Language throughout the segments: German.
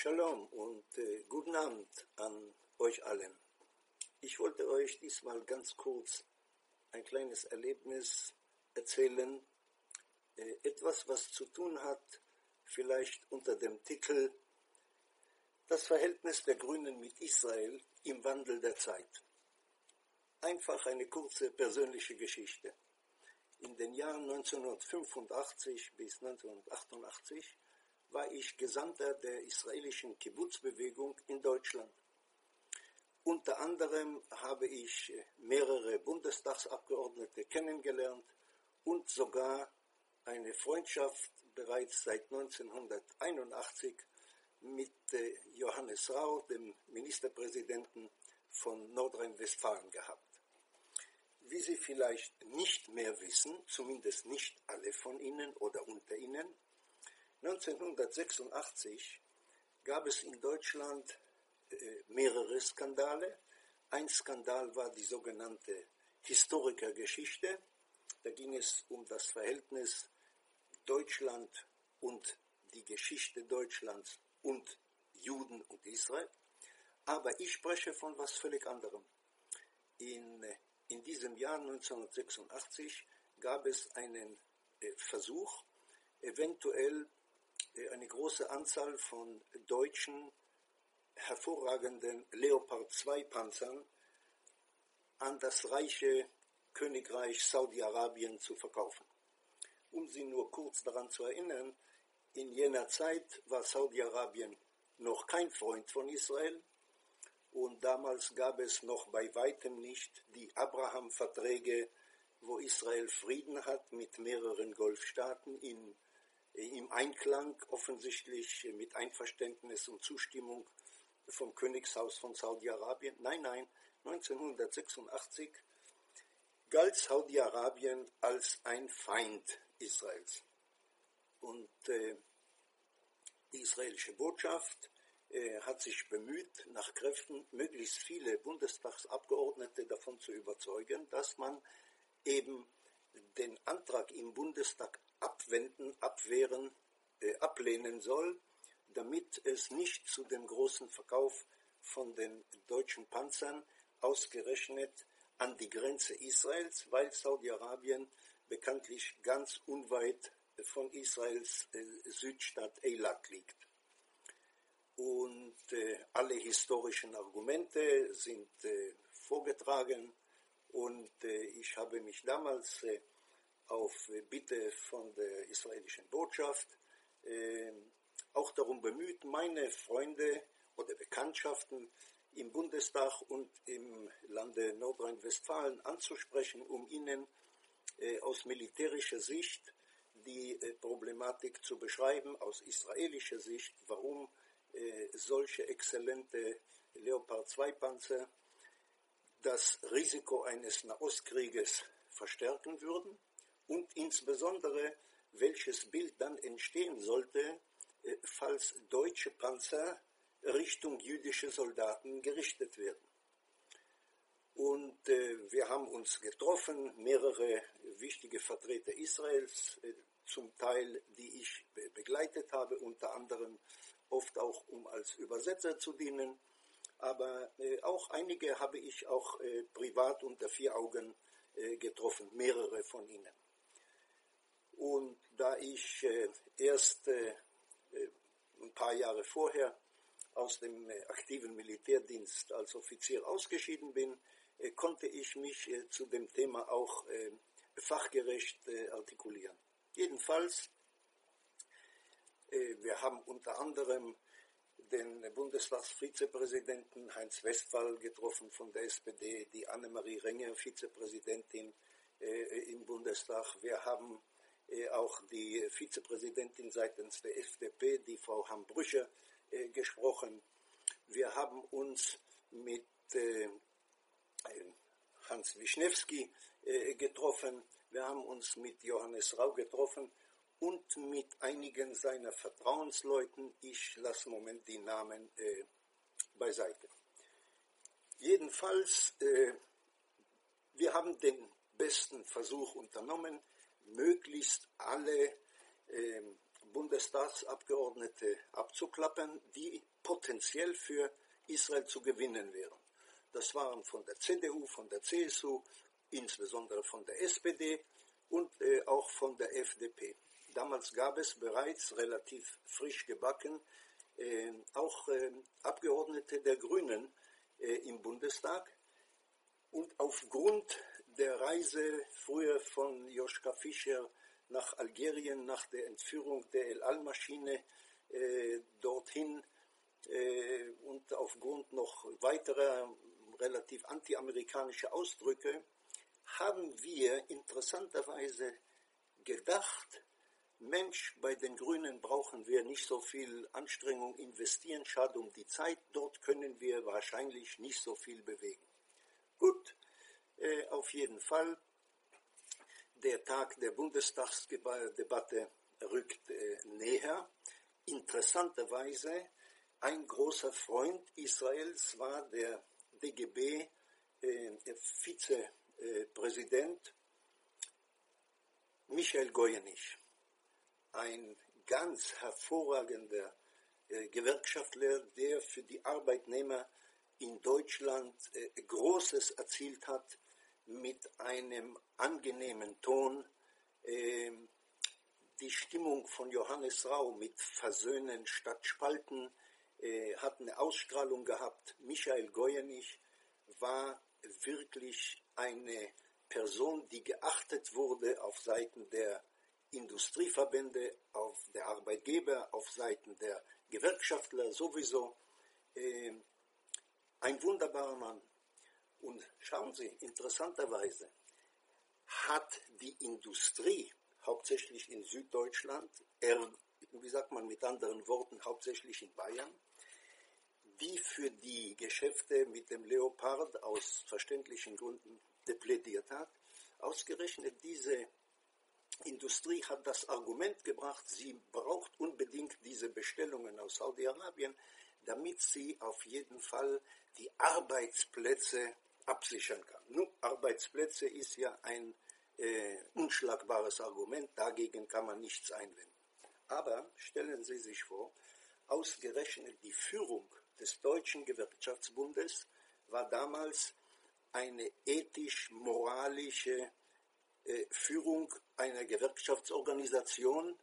Shalom und äh, guten Abend an euch allen. Ich wollte euch diesmal ganz kurz ein kleines Erlebnis erzählen, äh, etwas, was zu tun hat, vielleicht unter dem Titel Das Verhältnis der Grünen mit Israel im Wandel der Zeit. Einfach eine kurze persönliche Geschichte. In den Jahren 1985 bis 1988 war ich Gesandter der israelischen Kibbutz-Bewegung in Deutschland. Unter anderem habe ich mehrere Bundestagsabgeordnete kennengelernt und sogar eine Freundschaft bereits seit 1981 mit äh, Johannes Rau, dem Ministerpräsidenten von Nordrhein-Westfalen gehabt. Wie Sie vielleicht nicht mehr wissen, zumindest nicht alle von Ihnen oder unter Ihnen, 1986 gab es in Deutschland äh, mehrere Skandale. Ein Skandal war die sogenannte Historikergeschichte. Da ging es um das Verhältnis Deutschland und die Geschichte Deutschlands und Juden und Israel. Aber ich spreche von was völlig anderem. In, äh, in diesem Jahr 1986 gab es einen äh, Versuch, eventuell eine große Anzahl von deutschen hervorragenden Leopard 2 Panzern an das reiche Königreich Saudi-Arabien zu verkaufen. Um Sie nur kurz daran zu erinnern, in jener Zeit war Saudi-Arabien noch kein Freund von Israel und damals gab es noch bei weitem nicht die Abraham-Verträge, wo Israel Frieden hat mit mehreren Golfstaaten in im Einklang offensichtlich mit Einverständnis und Zustimmung vom Königshaus von Saudi-Arabien. Nein, nein, 1986 galt Saudi-Arabien als ein Feind Israels. Und äh, die israelische Botschaft äh, hat sich bemüht, nach Kräften möglichst viele Bundestagsabgeordnete davon zu überzeugen, dass man eben den Antrag im Bundestag abwenden, abwehren, äh, ablehnen soll, damit es nicht zu dem großen Verkauf von den deutschen Panzern ausgerechnet an die Grenze Israels, weil Saudi-Arabien bekanntlich ganz unweit von Israels äh, Südstadt Eilat liegt. Und äh, alle historischen Argumente sind äh, vorgetragen und äh, ich habe mich damals äh, auf Bitte von der israelischen Botschaft äh, auch darum bemüht, meine Freunde oder Bekanntschaften im Bundestag und im Lande Nordrhein-Westfalen anzusprechen, um ihnen äh, aus militärischer Sicht die äh, Problematik zu beschreiben, aus israelischer Sicht, warum äh, solche exzellente Leopard 2 Panzer das Risiko eines Nahostkrieges verstärken würden und insbesondere welches Bild dann entstehen sollte, äh, falls deutsche Panzer Richtung jüdische Soldaten gerichtet werden. Und äh, wir haben uns getroffen, mehrere wichtige Vertreter Israels, äh, zum Teil, die ich be begleitet habe, unter anderem oft auch, um als Übersetzer zu dienen. Aber äh, auch einige habe ich auch äh, privat unter vier Augen äh, getroffen, mehrere von ihnen. Und da ich äh, erst äh, äh, ein paar Jahre vorher aus dem aktiven Militärdienst als Offizier ausgeschieden bin, konnte ich mich zu dem Thema auch fachgerecht artikulieren. Jedenfalls, wir haben unter anderem den Bundestagsvizepräsidenten Heinz Westphal getroffen von der SPD, die Annemarie Renger, Vizepräsidentin im Bundestag. Wir haben auch die Vizepräsidentin seitens der FDP, die Frau Hambrücher, äh, gesprochen. Wir haben uns mit äh, Hans Wischnewski getroffen. Wir haben uns mit Johannes Rau getroffen und mit einigen seiner Vertrauensleuten. Ich lasse im Moment die Namen beiseite. Jedenfalls, wir haben den besten Versuch unternommen, möglichst alle äh, Bundestagsabgeordnete abzuklappern, die potenziell für Israel zu gewinnen wären. Das waren von der CDU, von der CSU, insbesondere von der SPD und äh, auch von der FDP. Damals gab es bereits relativ frisch gebacken äh, auch äh, Abgeordnete der Grünen äh, im Bundestag. Und aufgrund der Reise früher von Joschka Fischer nach Algerien, nach der Entführung der El Al-Maschine äh, dorthin äh, und aufgrund noch weiterer relativ antiamerikanischer Ausdrücke, haben wir interessanterweise gedacht, Mensch, bei den Grünen brauchen wir nicht so viel Anstrengung investieren, schade um die Zeit, dort können wir wahrscheinlich nicht so viel bewegen. Gut, auf jeden Fall, der Tag der Bundestagsdebatte rückt äh, näher. Interessanterweise, ein großer Freund Israels war der DGB äh, Michael Goyenich ein ganz hervorragender äh, Gewerkschaftler, der für die Arbeitnehmer in Deutschland äh, Großes erzielt hat mit einem angenehmen Ton. Äh, die Stimmung von Johannes Rau mit Versöhnen statt Spalten äh, hat eine Ausstrahlung gehabt. Michael Goyenich war wirklich eine Person, die geachtet wurde auf Seiten der Industrieverbände, auf der Arbeitgeber, auf Seiten der Gewerkschaftler sowieso. Äh, ein wunderbarer Mann. Und schauen Sie, interessanterweise hat die Industrie, hauptsächlich in Süddeutschland, wie sagt man mit anderen Worten, hauptsächlich in Bayern, die für die Geschäfte mit dem Leopard aus verständlichen Gründen plädiert hat, ausgerechnet diese Industrie hat das Argument gebracht, sie braucht unbedingt diese Bestellungen aus Saudi-Arabien, damit sie auf jeden Fall die Arbeitsplätze absichern kann. Nun, Arbeitsplätze ist ja ein äh, unschlagbares Argument, dagegen kann man nichts einwenden. Aber stellen Sie sich vor, ausgerechnet die Führung des Deutschen Gewerkschaftsbundes war damals eine ethisch-moralische äh, Führung einer Gewerkschaftsorganisation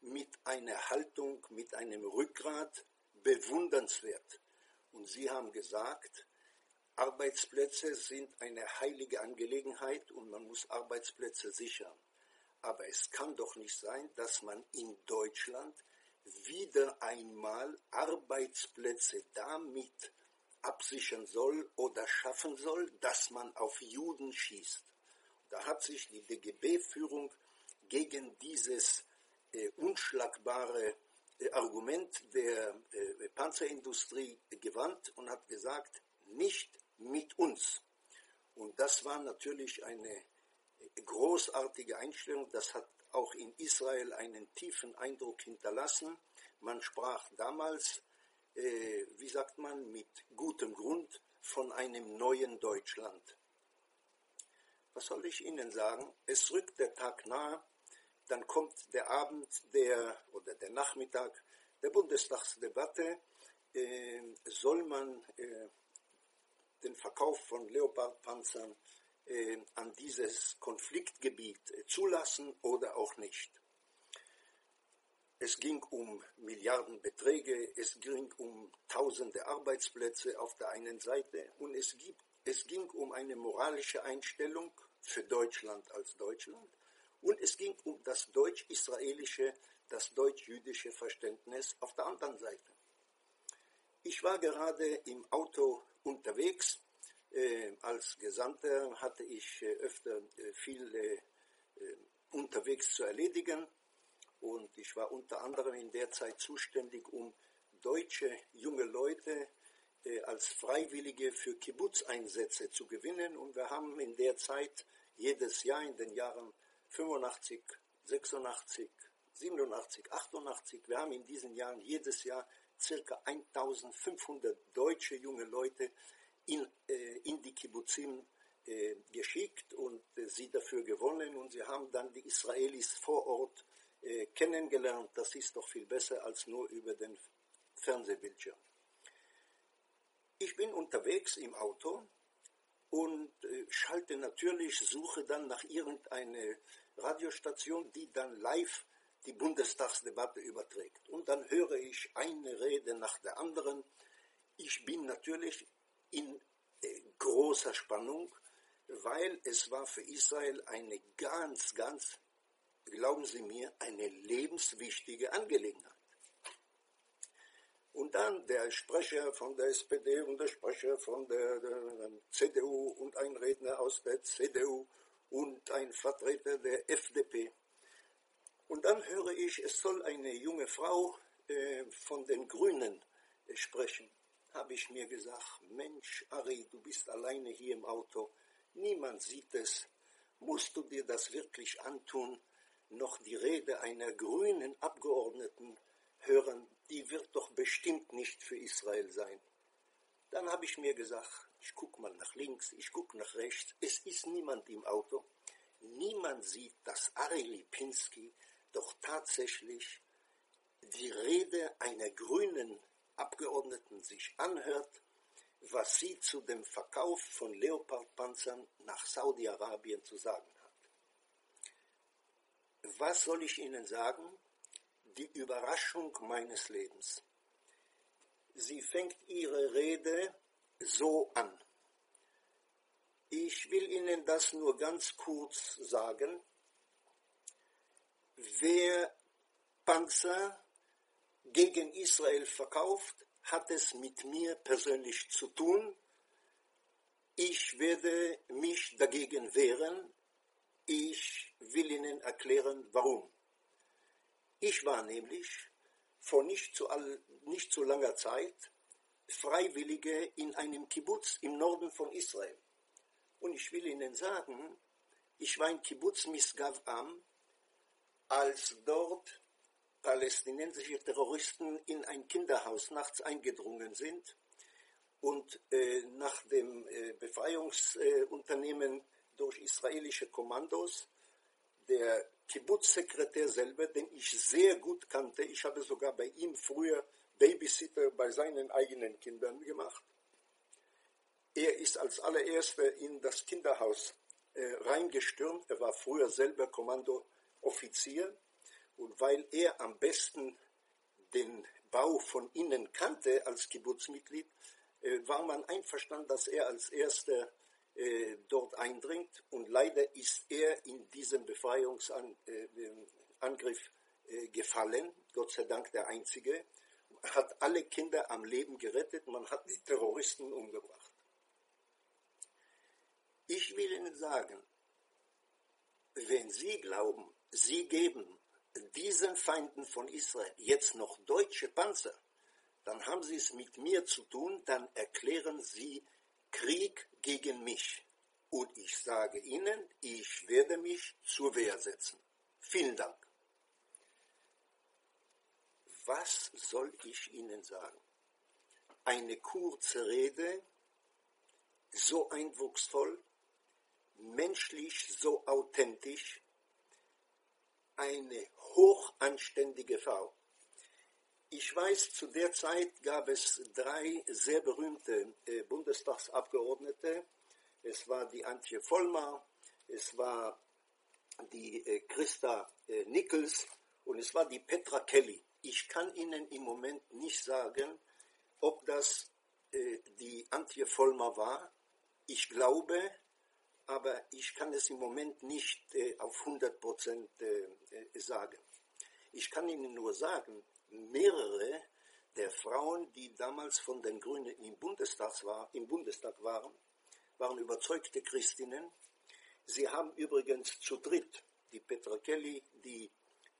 mit einer Haltung, mit einem Rückgrat bewundernswert. Und Sie haben gesagt, Arbeitsplätze sind eine heilige Angelegenheit und man muss Arbeitsplätze sichern. Aber es kann doch nicht sein, dass man in Deutschland wieder einmal Arbeitsplätze damit absichern soll oder schaffen soll, dass man auf Juden schießt. Da hat sich die DGB-Führung gegen dieses äh, unschlagbare äh, Argument der äh, Panzerindustrie gewandt und hat gesagt, nicht mit uns. Und das war natürlich eine großartige Einstellung. Das hat auch in Israel einen tiefen Eindruck hinterlassen. Man sprach damals, äh, wie sagt man, mit gutem Grund von einem neuen Deutschland was soll ich Ihnen sagen? Es rückt der Tag nahe, dann kommt der Abend der oder der Nachmittag der Bundestagsdebatte. Äh, soll man äh, den Verkauf von Leopardpanzern äh, an dieses Konfliktgebiet äh, zulassen oder auch nicht? Es ging um Milliardenbeträge, es ging um tausende Arbeitsplätze auf der einen Seite und es gibt es ging um eine moralische Einstellung für Deutschland als Deutschland und es ging um das deutsch-israelische, das deutsch-jüdische Verständnis auf der anderen Seite. Ich war gerade im Auto unterwegs. Äh, als Gesandter hatte ich äh, öfter äh, viel unterwegs zu erledigen und ich war unter anderem in der Zeit zuständig, um deutsche junge Leute als Freiwillige für Kibbutz-Einsätze zu gewinnen. Und wir haben in der Zeit jedes Jahr in den Jahren 85, 86, 87, 88, wir haben in diesen Jahren jedes Jahr circa 1500 deutsche junge Leute in, äh, in die Kibbutzim äh, geschickt und äh, sie dafür gewonnen und sie haben dann die Israelis vor Ort äh, kennengelernt. Das ist doch viel besser als nur über den Fernsehbildschirm. Ich bin unterwegs im Auto und äh, schalte natürlich, suche dann nach irgendeiner Radiostation, die dann live die Bundestagsdebatte überträgt. Und dann höre ich eine Rede nach der anderen. Ich bin natürlich in äh, großer Spannung, weil es war für Israel eine ganz, ganz, glauben Sie mir, eine lebenswichtige Angelegenheit. Und dann der Sprecher von der SPD und der Sprecher von der, der CDU und ein Redner aus der CDU und ein Vertreter der FDP. Und dann höre ich, es soll eine junge Frau äh, von den Grünen äh, sprechen. Habe ich mir gesagt, Mensch, Ari, du bist alleine hier im Auto, niemand sieht es. Musst du dir das wirklich antun, noch die Rede einer grünen Abgeordneten hören, die wird doch bestimmt nicht für Israel sein. Dann habe ich mir gesagt, ich gucke mal nach links, ich gucke nach rechts, es ist niemand im Auto. Niemand sieht, dass Ari Lipinski doch tatsächlich die Rede einer grünen Abgeordneten sich anhört, was sie zu dem Verkauf von Leopardpanzern nach Saudi-Arabien zu sagen hat. Was soll ich Ihnen sagen? die Überraschung meines Lebens. Sie fängt ihre Rede so an. Ich will Ihnen das nur ganz kurz sagen. Wer Panzer gegen Israel verkauft, hat es mit mir persönlich zu tun. Ich werde mich dagegen wehren. Ich will Ihnen erklären, warum. Ich war nämlich vor nicht zu, all, nicht zu langer Zeit Freiwillige in einem Kibbutz im Norden von Israel. Und ich will Ihnen sagen, ich war in Kibbutz Misgav-Am, als dort palästinensische Terroristen in ein Kinderhaus nachts eingedrungen sind und äh, nach dem äh, Befreiungsunternehmen äh, durch israelische Kommandos der Kibbutz-Sekretär selber, den ich sehr gut kannte, ich habe sogar bei ihm früher Babysitter bei seinen eigenen Kindern gemacht. Er ist als allererster in das Kinderhaus äh, reingestürmt. Er war früher selber Kommandooffizier. Und weil er am besten den Bau von innen kannte als Kibbutzmitglied, äh, war man einverstanden, dass er als erster äh, dort eindringt. Und leider ist er in diesem Befreiungsangriff äh, äh, gefallen, Gott sei Dank der Einzige, hat alle Kinder am Leben gerettet, man hat die Terroristen umgebracht. Ich will Ihnen sagen, wenn Sie glauben, Sie geben diesen Feinden von Israel jetzt noch deutsche Panzer, dann haben Sie es mit mir zu tun, dann erklären Sie Krieg gegen mich. Und ich sage Ihnen, ich werde mich zur Wehr setzen. Vielen Dank. Was soll ich Ihnen sagen? Eine kurze Rede, so eindrucksvoll, menschlich so authentisch, eine hochanständige Frau. Ich weiß, zu der Zeit gab es drei sehr berühmte äh, Bundestagsabgeordnete. Es war die Antje Vollmar, es war die äh, Christa äh, Nichols und es war die Petra Kelly. Ich kann Ihnen im Moment nicht sagen, ob das die Antje Vollmar war. Ich glaube, aber ich kann es im Moment nicht äh, auf 100 Prozent äh, sagen. Ich kann Ihnen nur sagen, mehrere der Frauen, die damals von den Grünen im Bundestag, war, im Bundestag waren, waren überzeugte Christinnen. Sie haben übrigens zu dritt, die Petra Kelly, die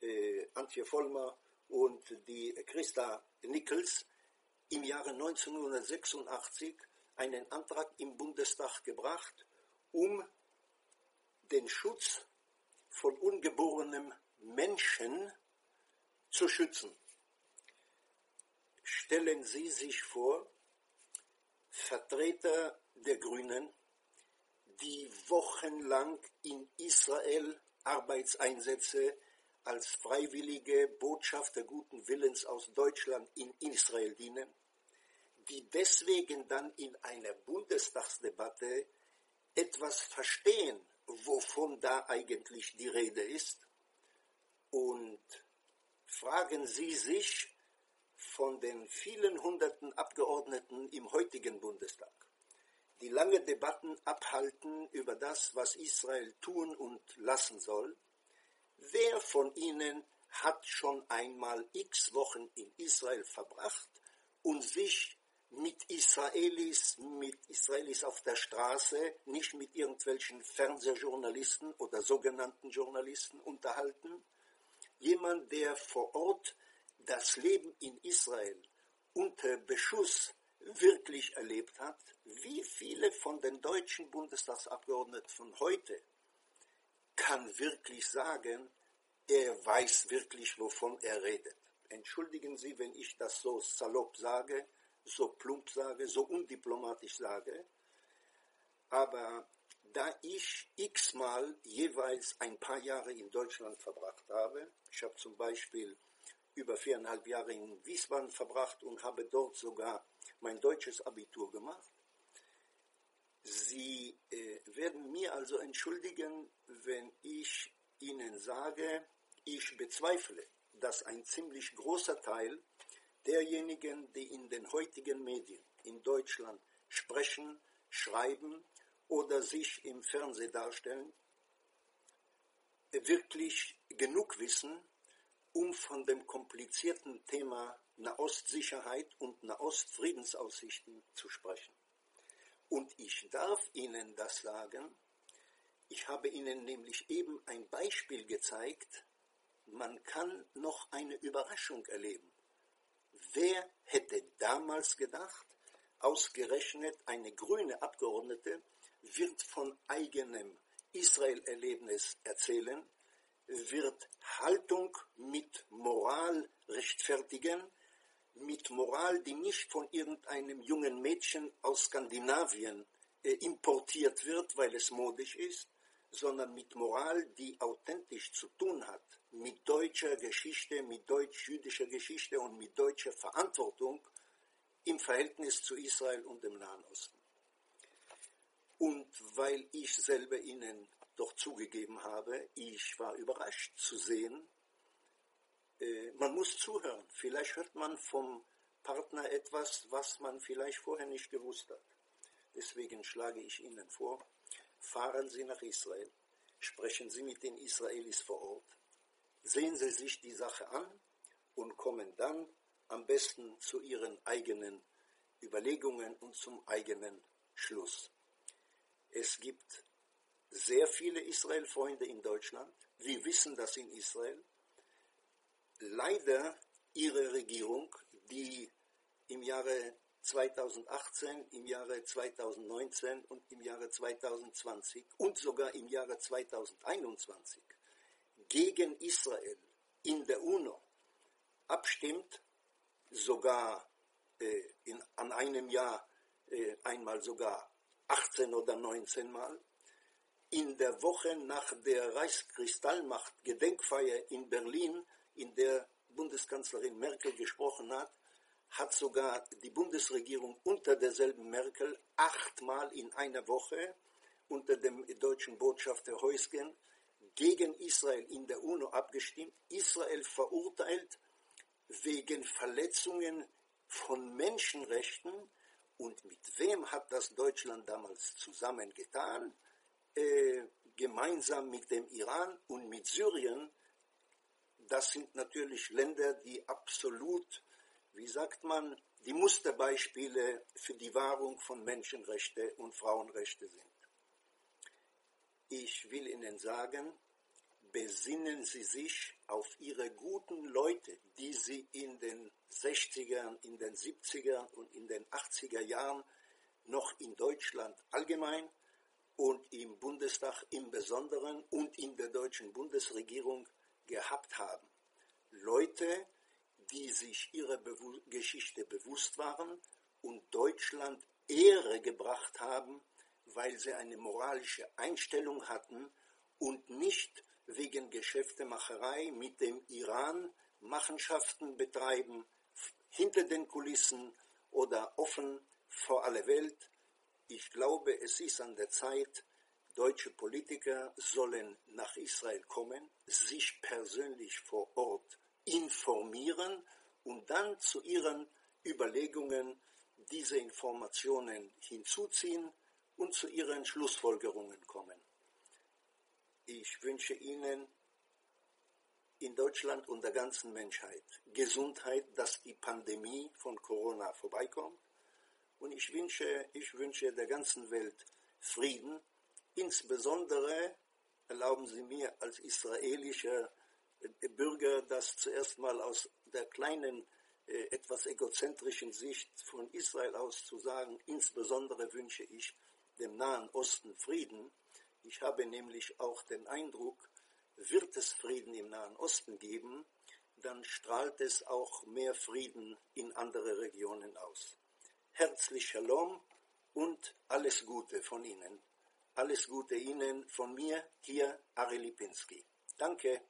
äh, Antje Vollmer und die Christa Nichols, im Jahre 1986 einen Antrag im Bundestag gebracht, um den Schutz von ungeborenem Menschen zu schützen. Stellen Sie sich vor, Vertreter der Grünen, die wochenlang in Israel Arbeitseinsätze als freiwillige Botschafter guten Willens aus Deutschland in Israel dienen, die deswegen dann in einer Bundestagsdebatte etwas verstehen, wovon da eigentlich die Rede ist. Und fragen Sie sich von den vielen hunderten Abgeordneten im heutigen Bundestag, die lange Debatten abhalten über das, was Israel tun und lassen soll, wer von ihnen hat schon einmal x Wochen in Israel verbracht und sich mit Israelis, mit Israelis auf der Straße, nicht mit irgendwelchen Fernsehjournalisten oder sogenannten Journalisten unterhalten. Jemand, der vor Ort das Leben in Israel unter Beschuss wirklich erlebt hat, wie viele von den deutschen Bundestagsabgeordneten von heute kann wirklich sagen, er weiß wirklich, wovon er redet. Entschuldigen Sie, wenn ich das so salopp sage, so plump sage, so undiplomatisch sage, aber da ich x-mal jeweils ein paar Jahre in Deutschland verbracht habe, ich habe zum Beispiel über viereinhalb Jahre in Wiesbaden verbracht und habe dort sogar mein deutsches Abitur gemacht. Sie äh, werden mir also entschuldigen, wenn ich Ihnen sage, ich bezweifle, dass ein ziemlich großer Teil derjenigen, die in den heutigen Medien in Deutschland sprechen, schreiben oder sich im Fernsehen darstellen, wirklich genug wissen, um von dem komplizierten Thema Nahostsicherheit und Nahostfriedensaussichten zu sprechen. Und ich darf Ihnen das sagen, ich habe Ihnen nämlich eben ein Beispiel gezeigt, man kann noch eine Überraschung erleben. Wer hätte damals gedacht, ausgerechnet eine grüne Abgeordnete wird von eigenem Israel-Erlebnis erzählen, wird Haltung mit Moral rechtfertigen, mit Moral, die nicht von irgendeinem jungen Mädchen aus Skandinavien äh, importiert wird, weil es modisch ist, sondern mit Moral, die authentisch zu tun hat, mit deutscher Geschichte, mit deutsch-jüdischer Geschichte und mit deutscher Verantwortung im Verhältnis zu Israel und dem Nahen Osten. Und weil ich selber Ihnen doch zugegeben habe, ich war überrascht zu sehen, äh, man muss zuhören. Vielleicht hört man vom Partner etwas, was man vielleicht vorher nicht gewusst hat. Deswegen schlage ich Ihnen vor, fahren Sie nach Israel, sprechen Sie mit den Israelis vor Ort, sehen Sie sich die Sache an und kommen dann am besten zu Ihren eigenen Überlegungen und zum eigenen Schluss. Es gibt sehr viele Israel-Freunde in Deutschland. Wir wissen das in Israel. Leider ihre Regierung, die im Jahre 2018, im Jahre 2019 und im Jahre 2020 und sogar im Jahre 2021 gegen Israel in der UNO abstimmt, sogar äh, in, an einem Jahr äh, einmal sogar 18 oder 19 Mal, in der Woche nach der Reichskristallmacht-Gedenkfeier in Berlin, in der Bundeskanzlerin Merkel gesprochen hat, hat sogar die Bundesregierung unter derselben Merkel achtmal in einer Woche unter dem deutschen Botschafter Heusgen gegen Israel in der UNO abgestimmt, Israel verurteilt wegen Verletzungen von Menschenrechten. Und mit wem hat das Deutschland damals zusammengetan? Äh, gemeinsam mit dem Iran und mit Syrien, das sind natürlich Länder, die absolut, wie sagt man, die Musterbeispiele für die Wahrung von Menschenrechten und Frauenrechte sind. Ich will Ihnen sagen, besinnen Sie sich auf Ihre guten Leute, die Sie in den 60er, in den 70er und in den 80er Jahren noch in Deutschland allgemein und im Bundestag im Besonderen und in der deutschen Bundesregierung gehabt haben. Leute, die sich ihrer Bewu Geschichte bewusst waren und Deutschland Ehre gebracht haben, weil sie eine moralische Einstellung hatten und nicht wegen Geschäftemacherei mit dem Iran Machenschaften betreiben, hinter den Kulissen oder offen vor aller Welt. Ich glaube, es ist an der Zeit, deutsche Politiker sollen nach Israel kommen, sich persönlich vor Ort informieren und dann zu ihren Überlegungen diese Informationen hinzuziehen und zu ihren Schlussfolgerungen kommen. Ich wünsche Ihnen in Deutschland und der ganzen Menschheit Gesundheit, dass die Pandemie von Corona vorbeikommt. Und ich wünsche, ich wünsche der ganzen Welt Frieden. Insbesondere erlauben Sie mir als israelischer Bürger das zuerst mal aus der kleinen, äh, etwas egozentrischen Sicht von Israel aus zu sagen. Insbesondere wünsche ich dem Nahen Osten Frieden. Ich habe nämlich auch den Eindruck, wird es Frieden im Nahen Osten geben, dann strahlt es auch mehr Frieden in andere Regionen aus. Herzlich Shalom und alles Gute von Ihnen. Alles Gute Ihnen von mir, hier Ari Lipinski. Danke.